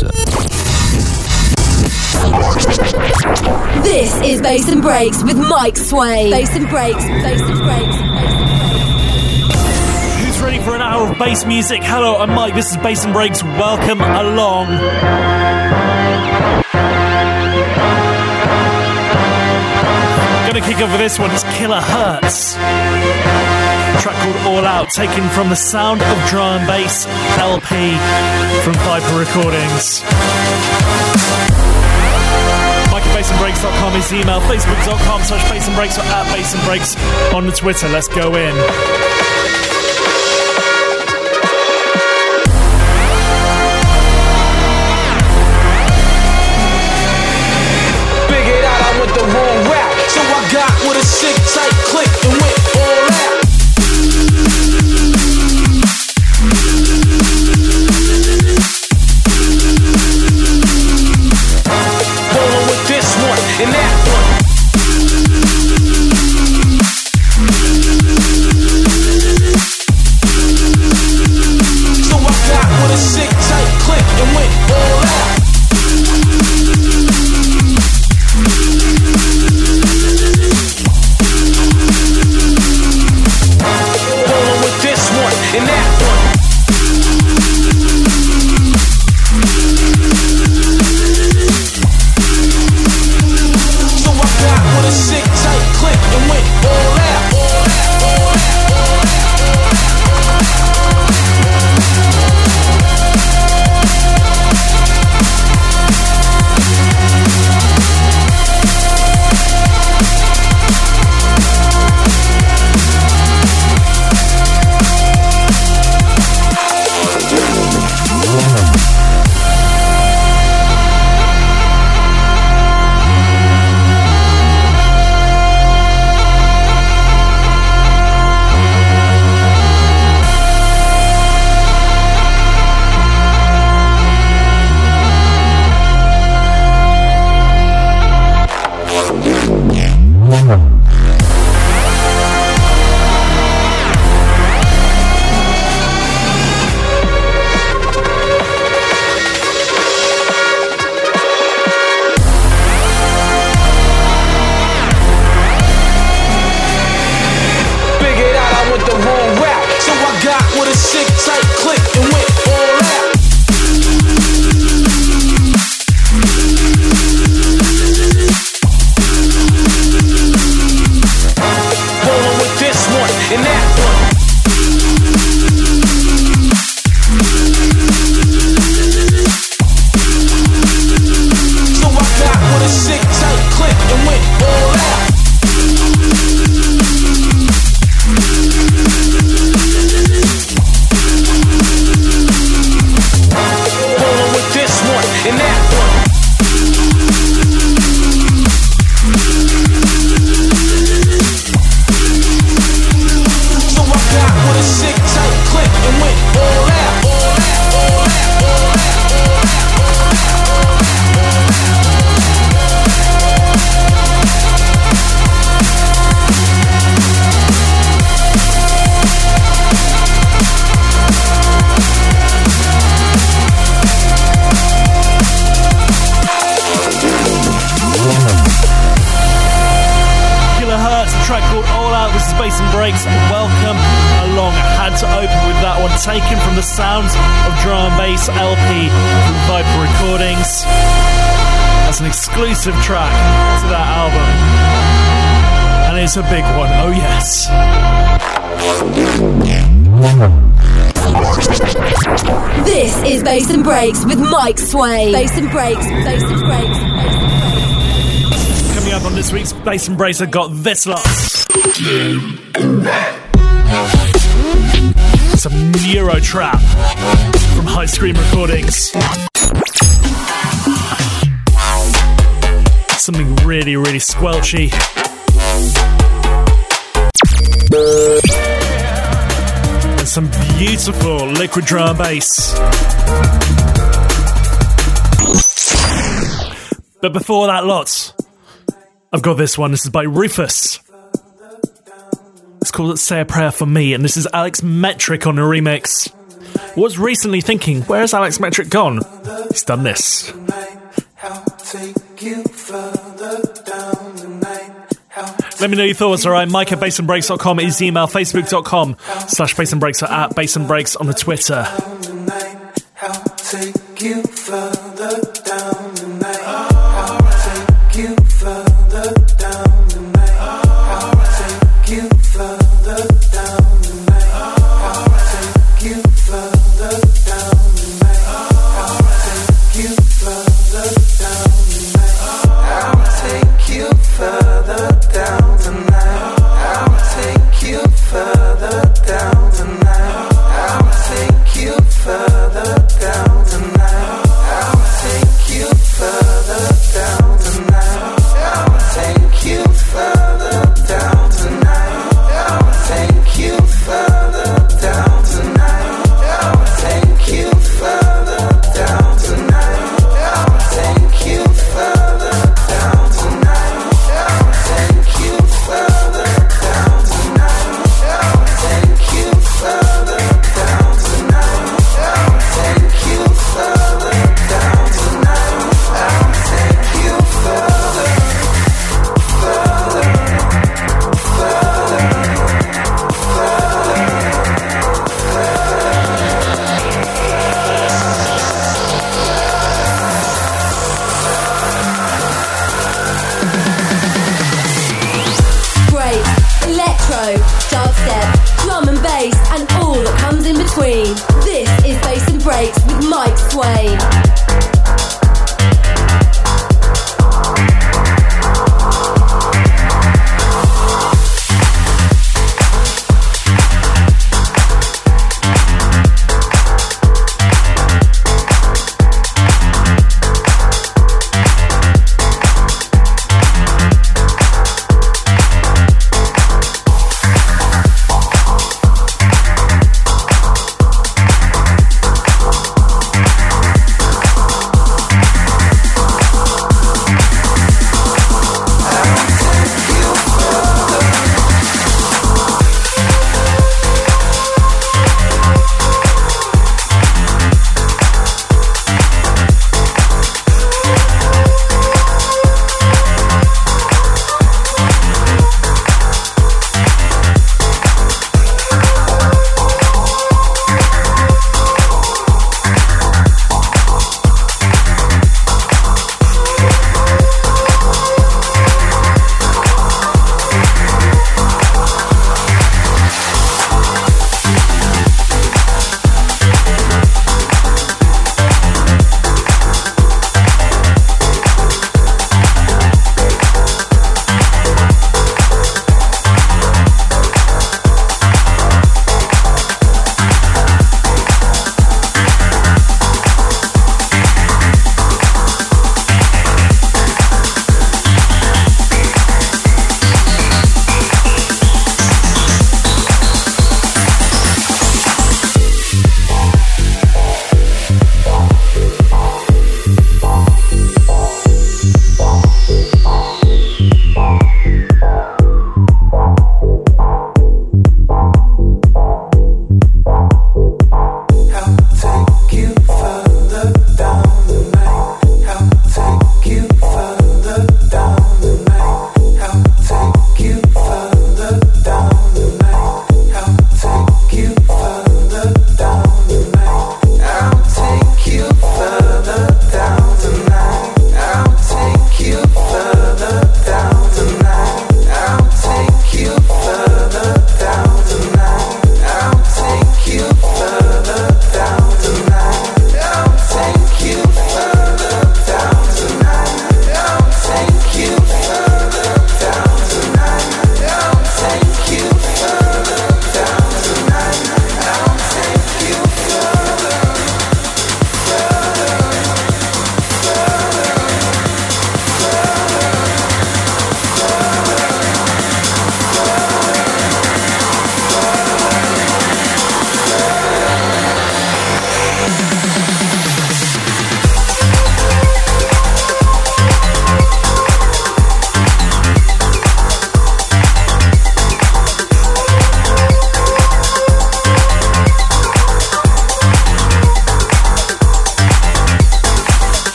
Jason. This is Bass and Breaks with Mike Sway. Bass and Breaks, Bass and Breaks, Bass and Breaks. Who's ready for an hour of bass music? Hello, I'm Mike. This is Bass and Breaks. Welcome along. Gonna kick off with this one. It's Killer Hertz. Track called All Out, taken from the Sound of Drum and Bass LP from Viper Recordings. Mike at bassandbreaks.com is the email. Facebook.com slash bassandbreaks or at bassandbreaks on the Twitter. Let's go in. Sounds of Drum and Bass LP from Viper Recordings. That's an exclusive track to that album. And it's a big one, oh yes. This is Bass and Breaks with Mike Sway. Bass and Breaks, Bass and Breaks, Bass and Breaks. Coming up on this week's Bass and Breaks, I got this lot. Some Neuro Trap from High Scream Recordings. Something really, really squelchy. And some beautiful liquid drum bass. But before that lot, I've got this one. This is by Rufus. It's called Say a Prayer for Me, and this is Alex Metric on a remix. was recently thinking, where has Alex Metric gone? He's done this. Let me know your thoughts, alright? Mike at bassandbreaks.com is the email, facebook.com slash bassandbreaks or at bassandbreaks on the Twitter.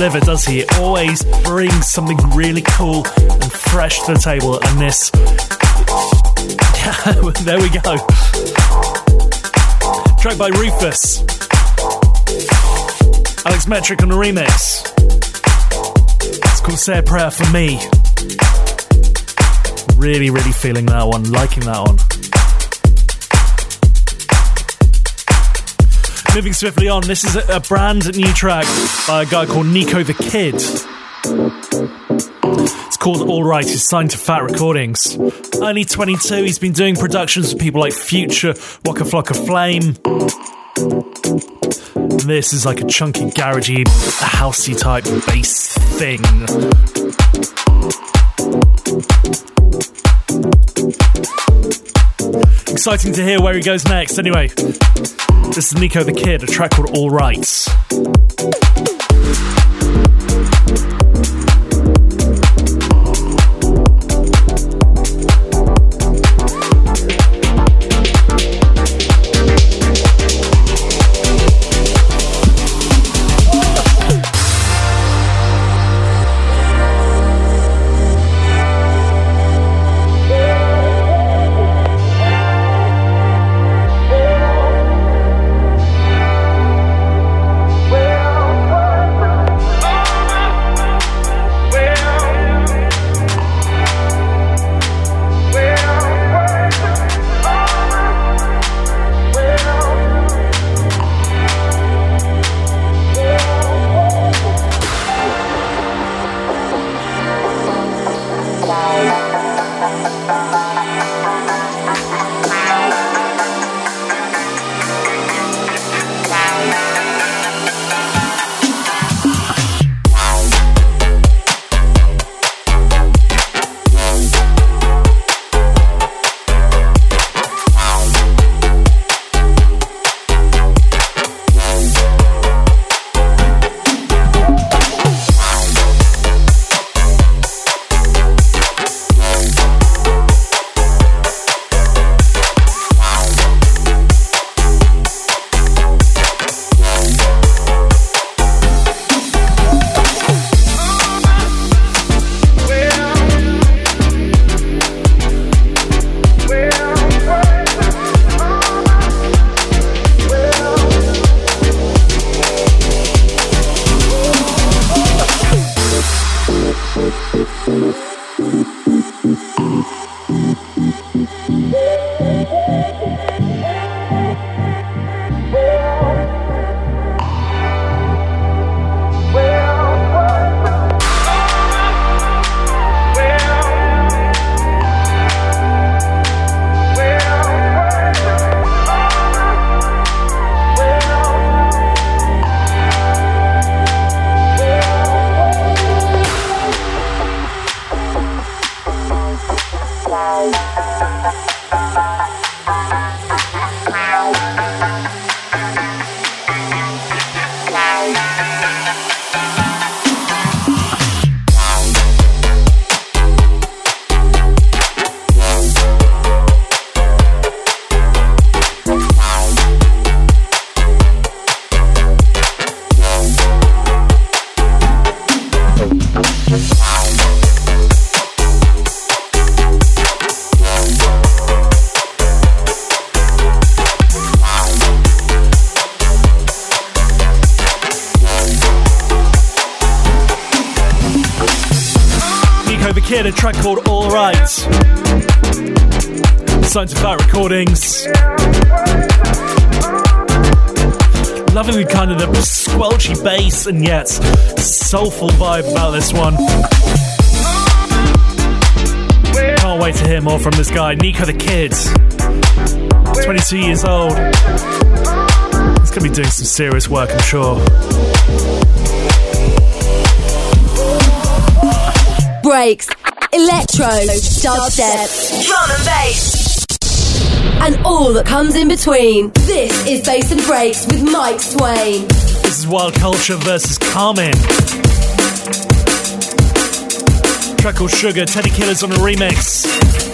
deliver, does he? Always brings something really cool and fresh to the table, and this. there we go. Track by Rufus. Alex Metric on the remix. It's called Say a Prayer for Me. Really, really feeling that one, liking that one. moving swiftly on, this is a brand new track by a guy called Nico the Kid. It's called All Right, he's signed to Fat Recordings. Only 22, he's been doing productions with people like Future, Waka Flocka Flame. This is like a chunky, garagey, housey type bass thing. exciting to hear where he goes next. Anyway, this is Nico the Kid, a track called All Rights. and yet soulful vibe about this one. Can't wait to hear more from this guy, Nico the Kid. 22 years old. He's going to be doing some serious work, I'm sure. Breaks, electro, dubstep, drum and bass and all that comes in between. This is Bass and Breaks with Mike Swain. This is Wild Culture versus Carmen. Track Sugar, Teddy Killerz on a remix.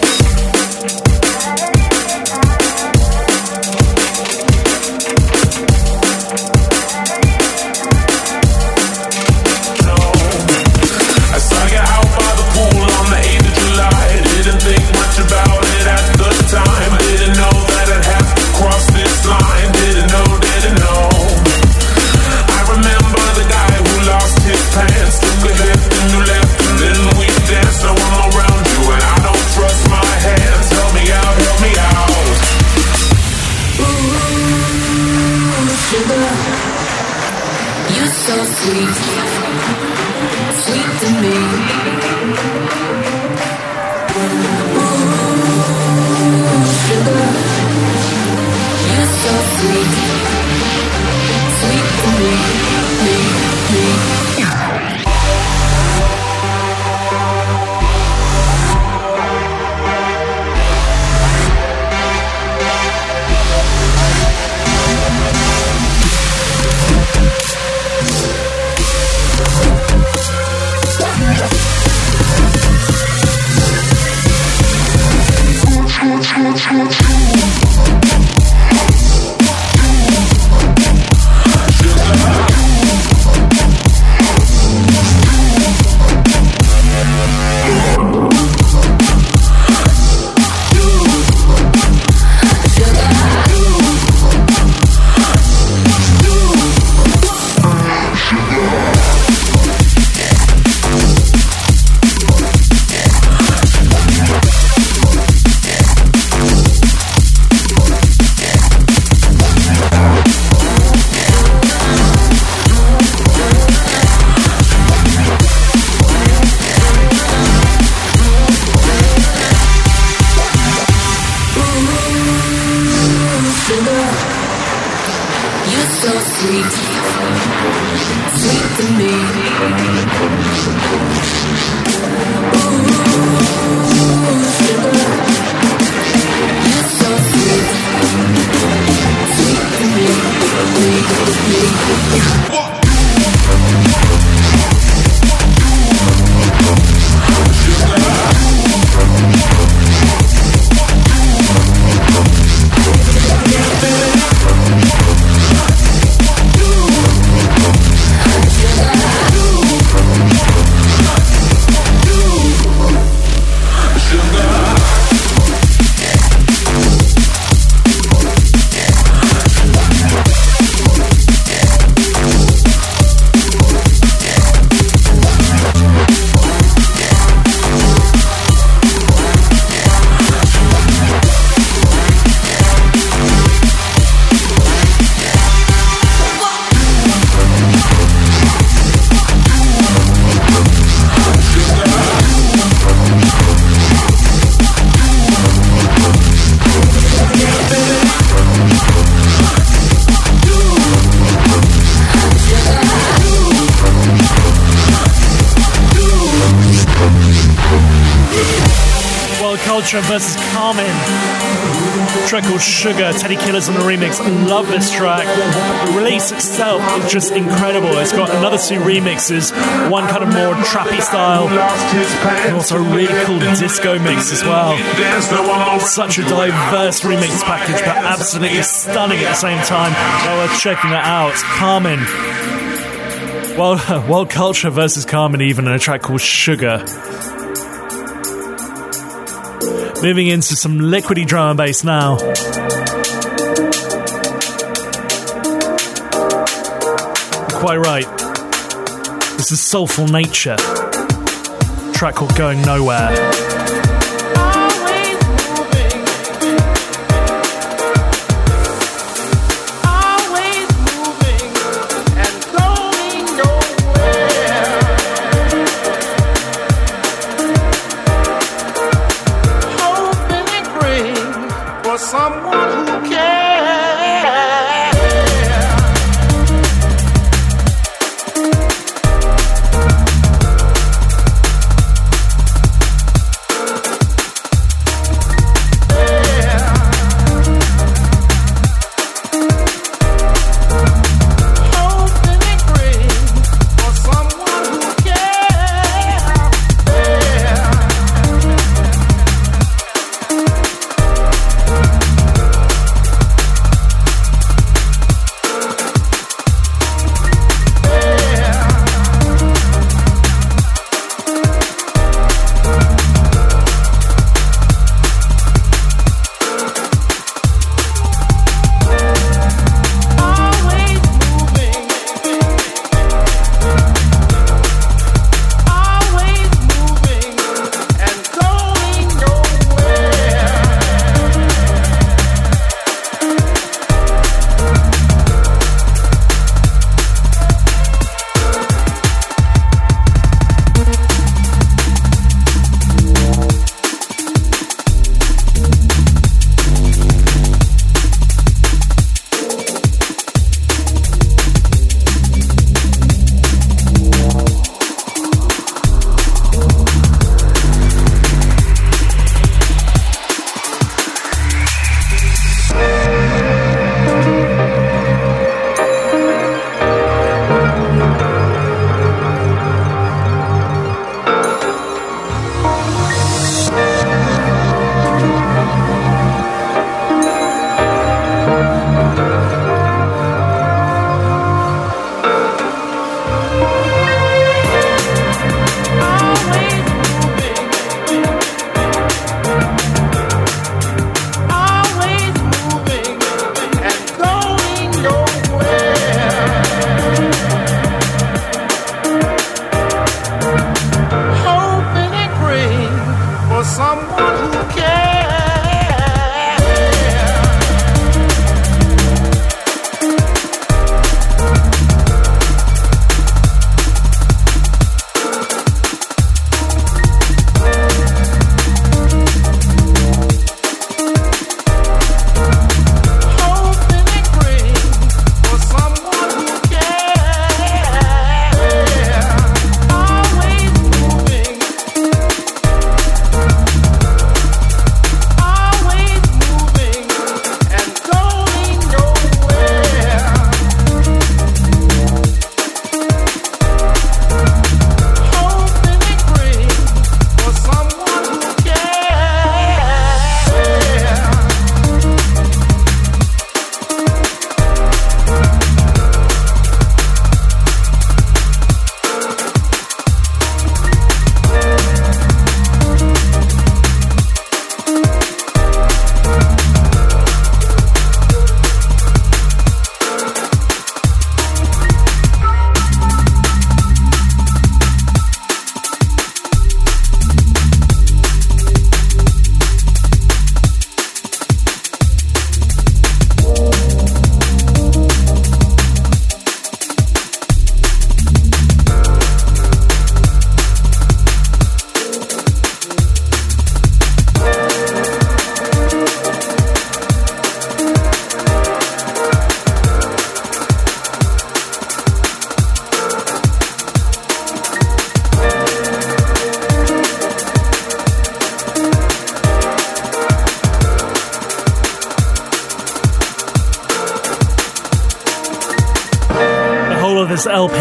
Sugar, Teddy Killerz on the remix. Love this track. The release itself is just incredible. It's got another two remixes, one kind of more trappy style, and also a really cool disco mix as well. Such a diverse remix package, but absolutely stunning at the same time. Well worth checking that out. Carmen. Well, World Culture versus Carmen, even in a track called Sugar. Moving into some liquidy drum and bass now. Quite right. This is Soulful Nature. track called Going Nowhere.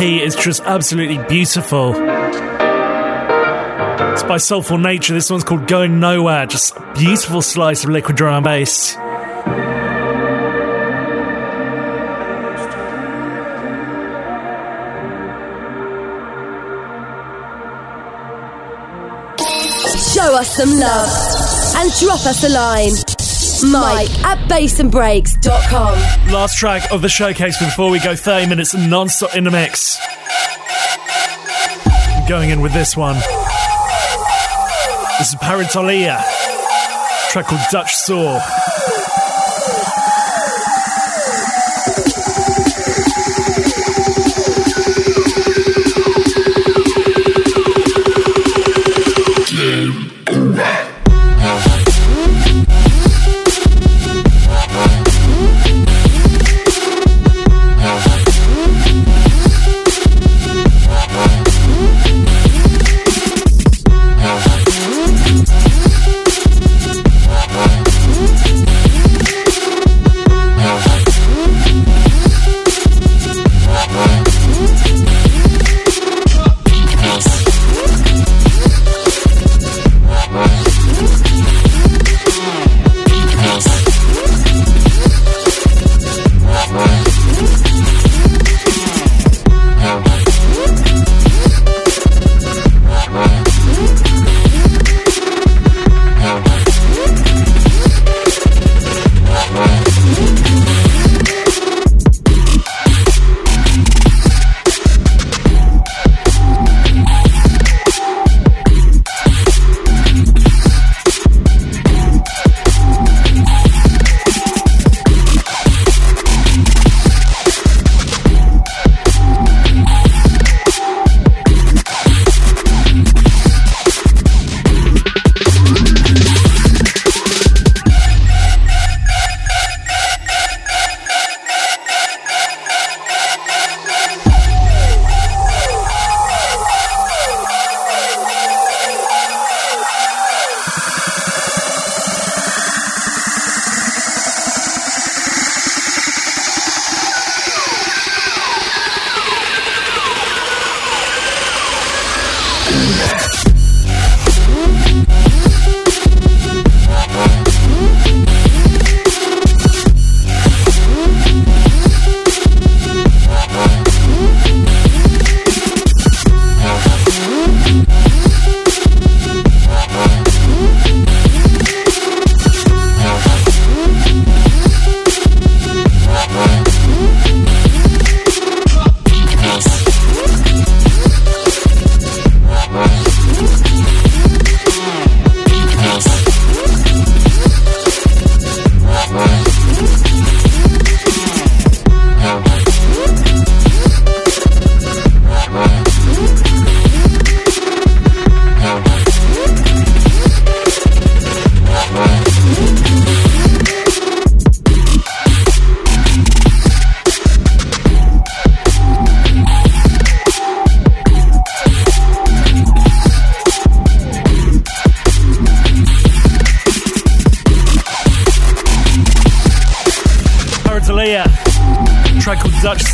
Is just absolutely beautiful. It's by Soulful Nature. This one's called Going Nowhere. Just beautiful slice of liquid drum and bass. Show us some love and drop us a line. Mike at bassandbreaks.com. Last track of the showcase before we go 30 minutes non stop in the mix. Going in with this one. This is Parentalia. Track called Dutch Saw.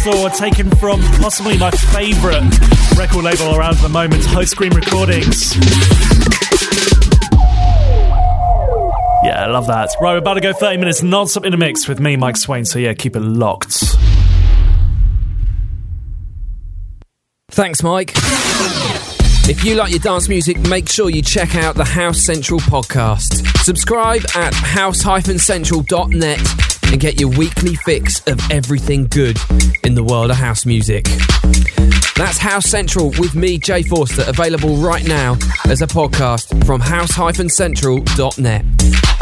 Taken from possibly my favourite record label around the moment, Host Screen Recordings. Yeah, I love that. Right, we're about to go 30 minutes non-stop in a mix with me, Mike Swain, so yeah, keep it locked. Thanks, Mike. If you like your dance music, make sure you check out the House Central podcast. Subscribe at house-central.net and get your weekly fix of everything good in the world of house music. That's House Central with me, Jay Forster, available right now as a podcast from house-central.net.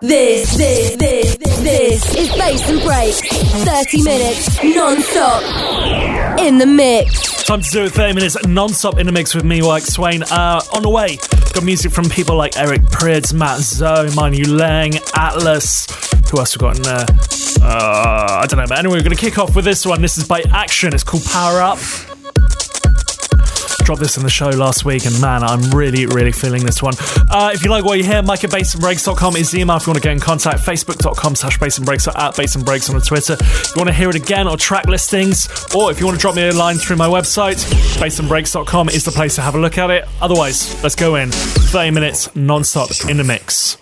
This, this, this, this is Bass and Breaks. 30 minutes non-stop in the mix. Time to do it 30 minutes non-stop in the mix with me, Mike Swain. Uh, on the way, got music from people like Eric Prydz, Matt Zo, Manu Lang, Atlas. Who else we got in there? Uh, I don't know, but anyway, we're going to kick off with this one. This is by Action. It's called Power Up dropped this in the show last week, and man, I'm really, really feeling this one. Uh, if you like what you hear, Mike is the email if you want to get in contact. Facebook.com slash bassandbreaks or at bassandbreaks on Twitter. If you want to hear it again or track listings, or if you want to drop me a line through my website, bassandbreaks.com is the place to have a look at it. Otherwise, let's go in. 30 minutes non-stop in the mix.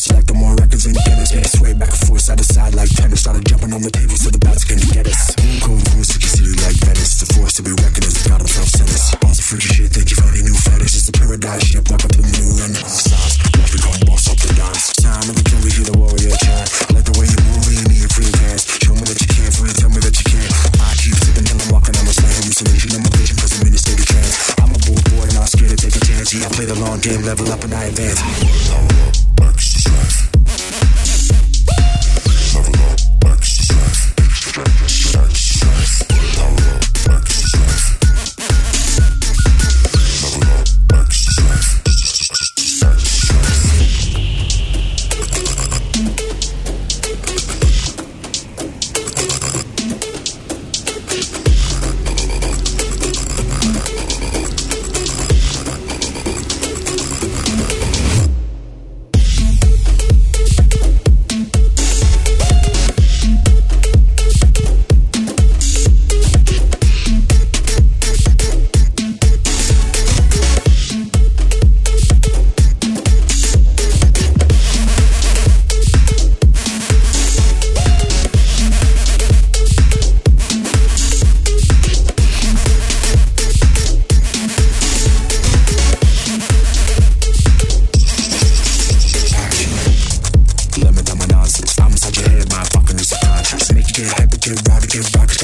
Boy, select the more records in Guinness. Yeah, sway back and forth, side to side like tennis. Started jumping on the table so the bats can get us. Cold rules, we city like Venice. The force to be reckoned as God himself sent us. On some freaky shit, think you found a new fetish. It's a paradise ship, to the new renaissance. Watch me come boss up the dance. Time of the we hear the warrior chant. Like the way you move, you need free hands. Show me that you can, free, tell me that you can. I keep sipping till I'm walking, I'm a slang hallucination. I'm a patient, cause I'm in a state of trance. I'm a bold boy, not scared to take a chance. Yeah, I play the long game, level up and I advance.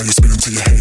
and you spit into your head.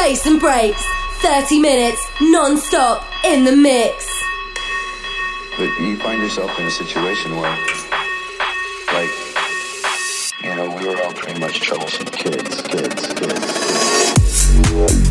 Bass and Breaks. 30 minutes non-stop in the mix. But you find yourself in a situation where, like, you know, we were all pretty much troublesome kids, kids, kids. kids.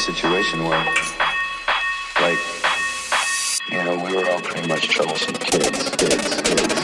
Situation where, like, you know, we were all pretty much troublesome kids, kids, kids.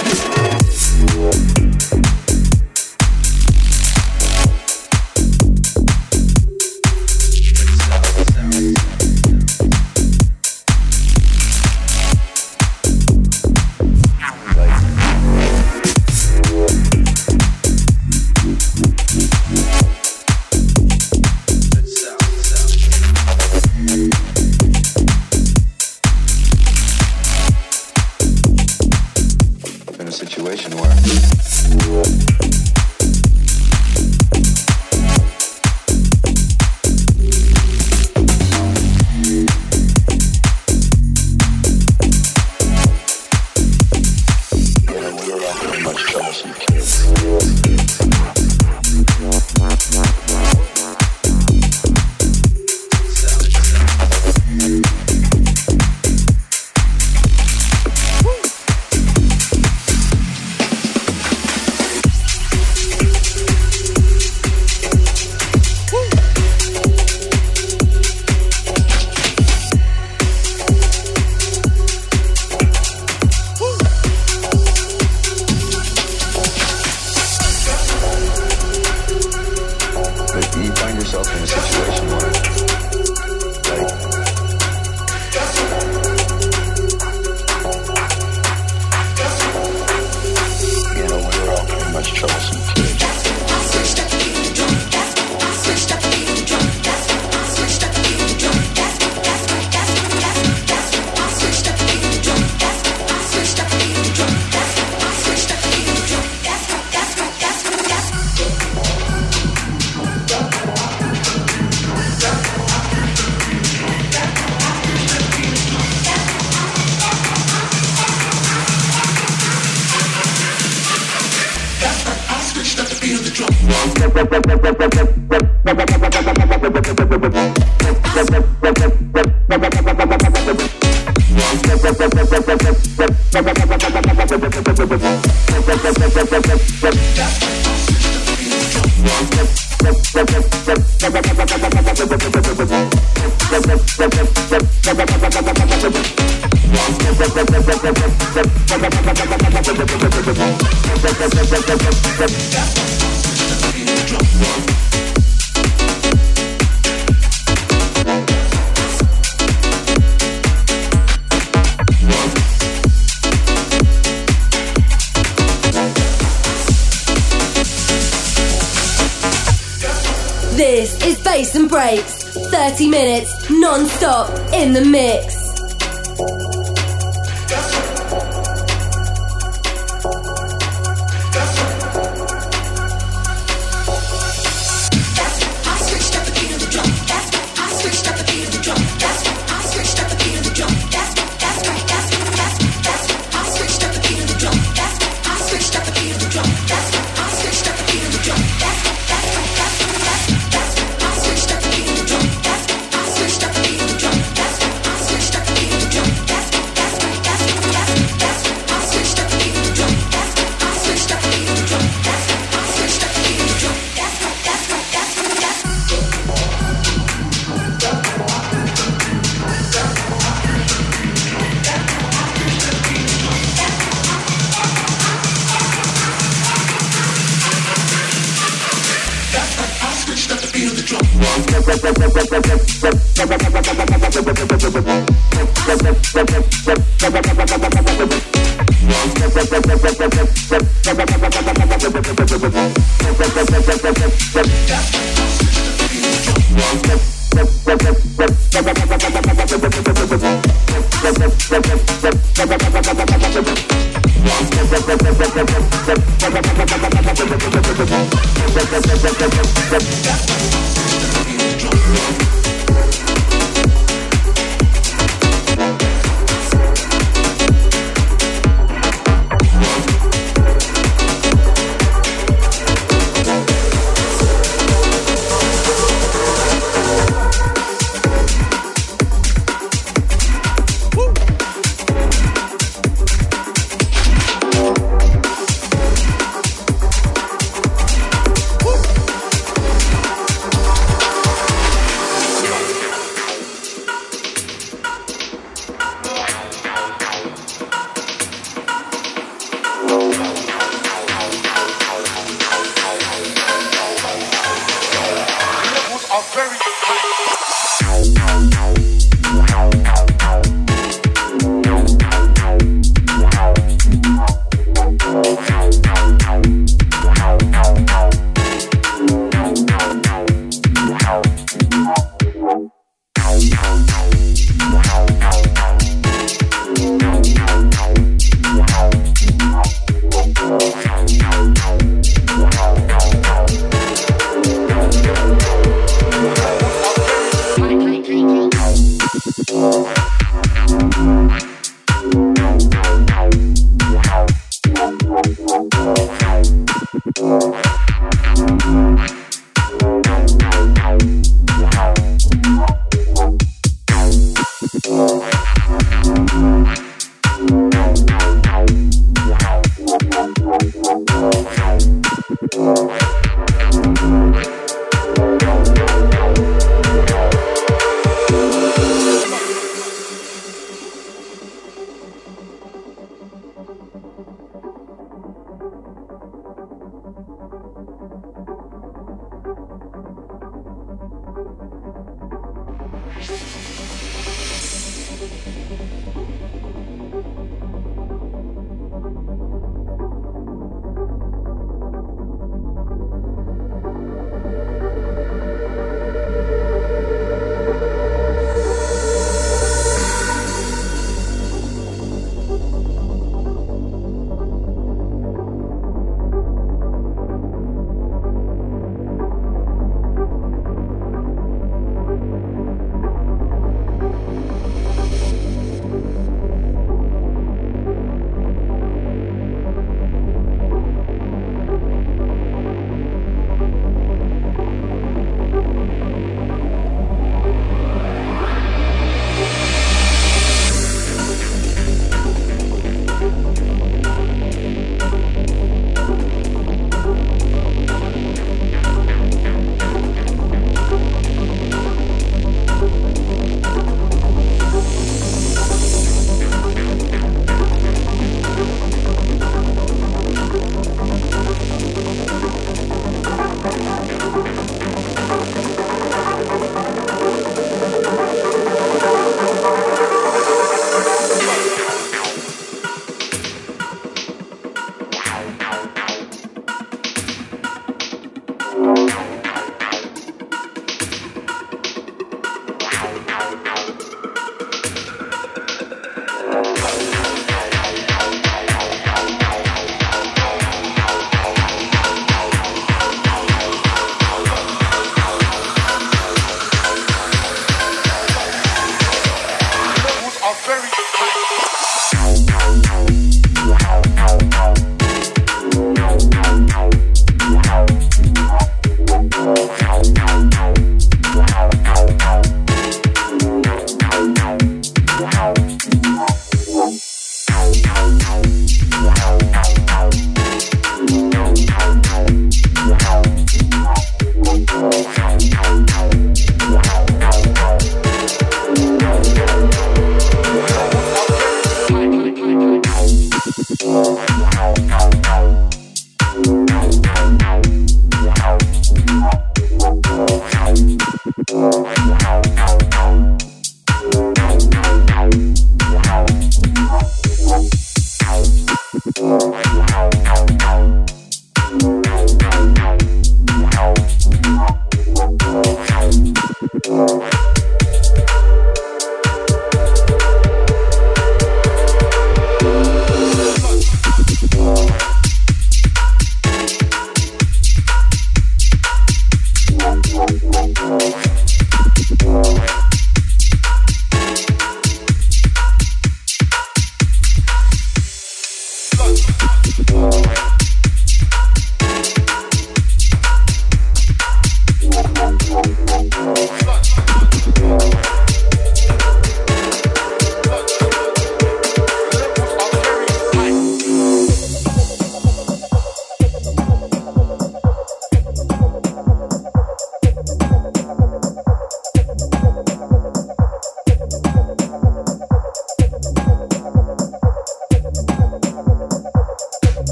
Yeah. This is Bass and Breaks, 30 minutes non-stop in the mix. Thank you.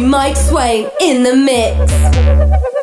Boy Mike Swain in the mix.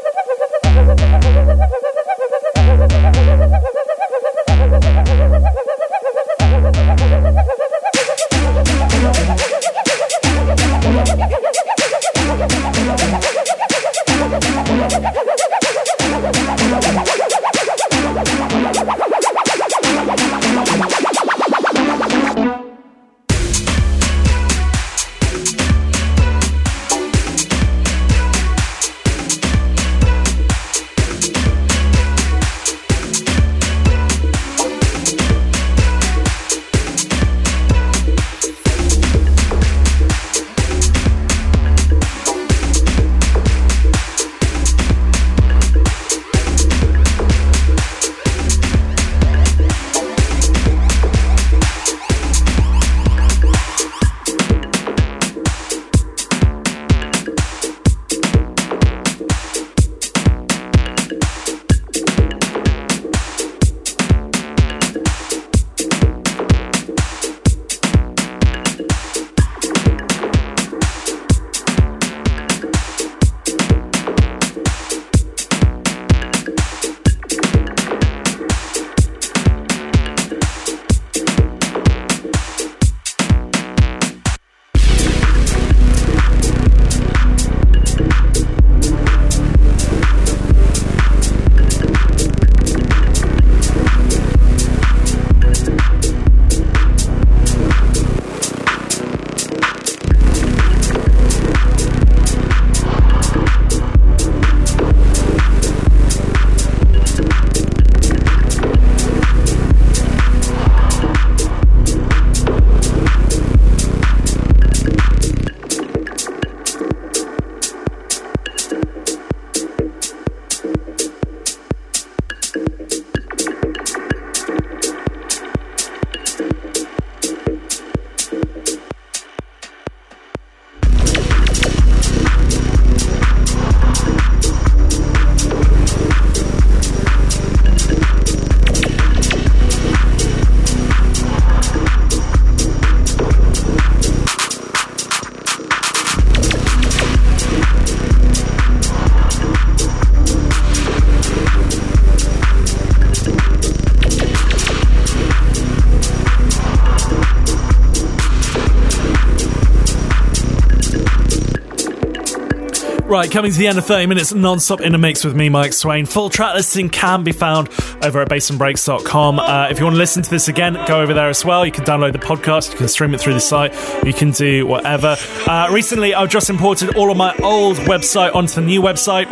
Coming to the end of 30 minutes non-stop in a mix with me, Mike Swain. Full track listing can be found over at bassandbreaks.com. Uh, if you want to listen to this again, go over there as well. You can download the podcast, you can stream it through the site, you can do whatever. Uh, recently, I've just imported all of my old website onto the new website,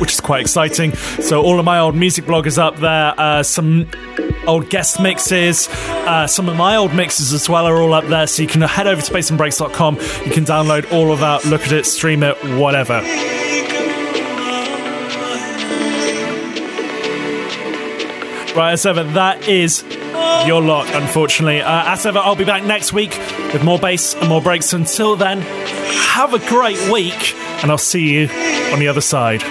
which is quite exciting. So all of my old music blog is up there. Uh, some old guest mixes, uh, some of my old mixes as well are all up there. So you can head over to bassandbreaks.com. You can download all of that, look at it, stream it, whatever. Right, as ever, that is your lot, unfortunately. Uh, as ever, I'll be back next week with more bass and more breaks. Until then, have a great week, and I'll see you on the other side.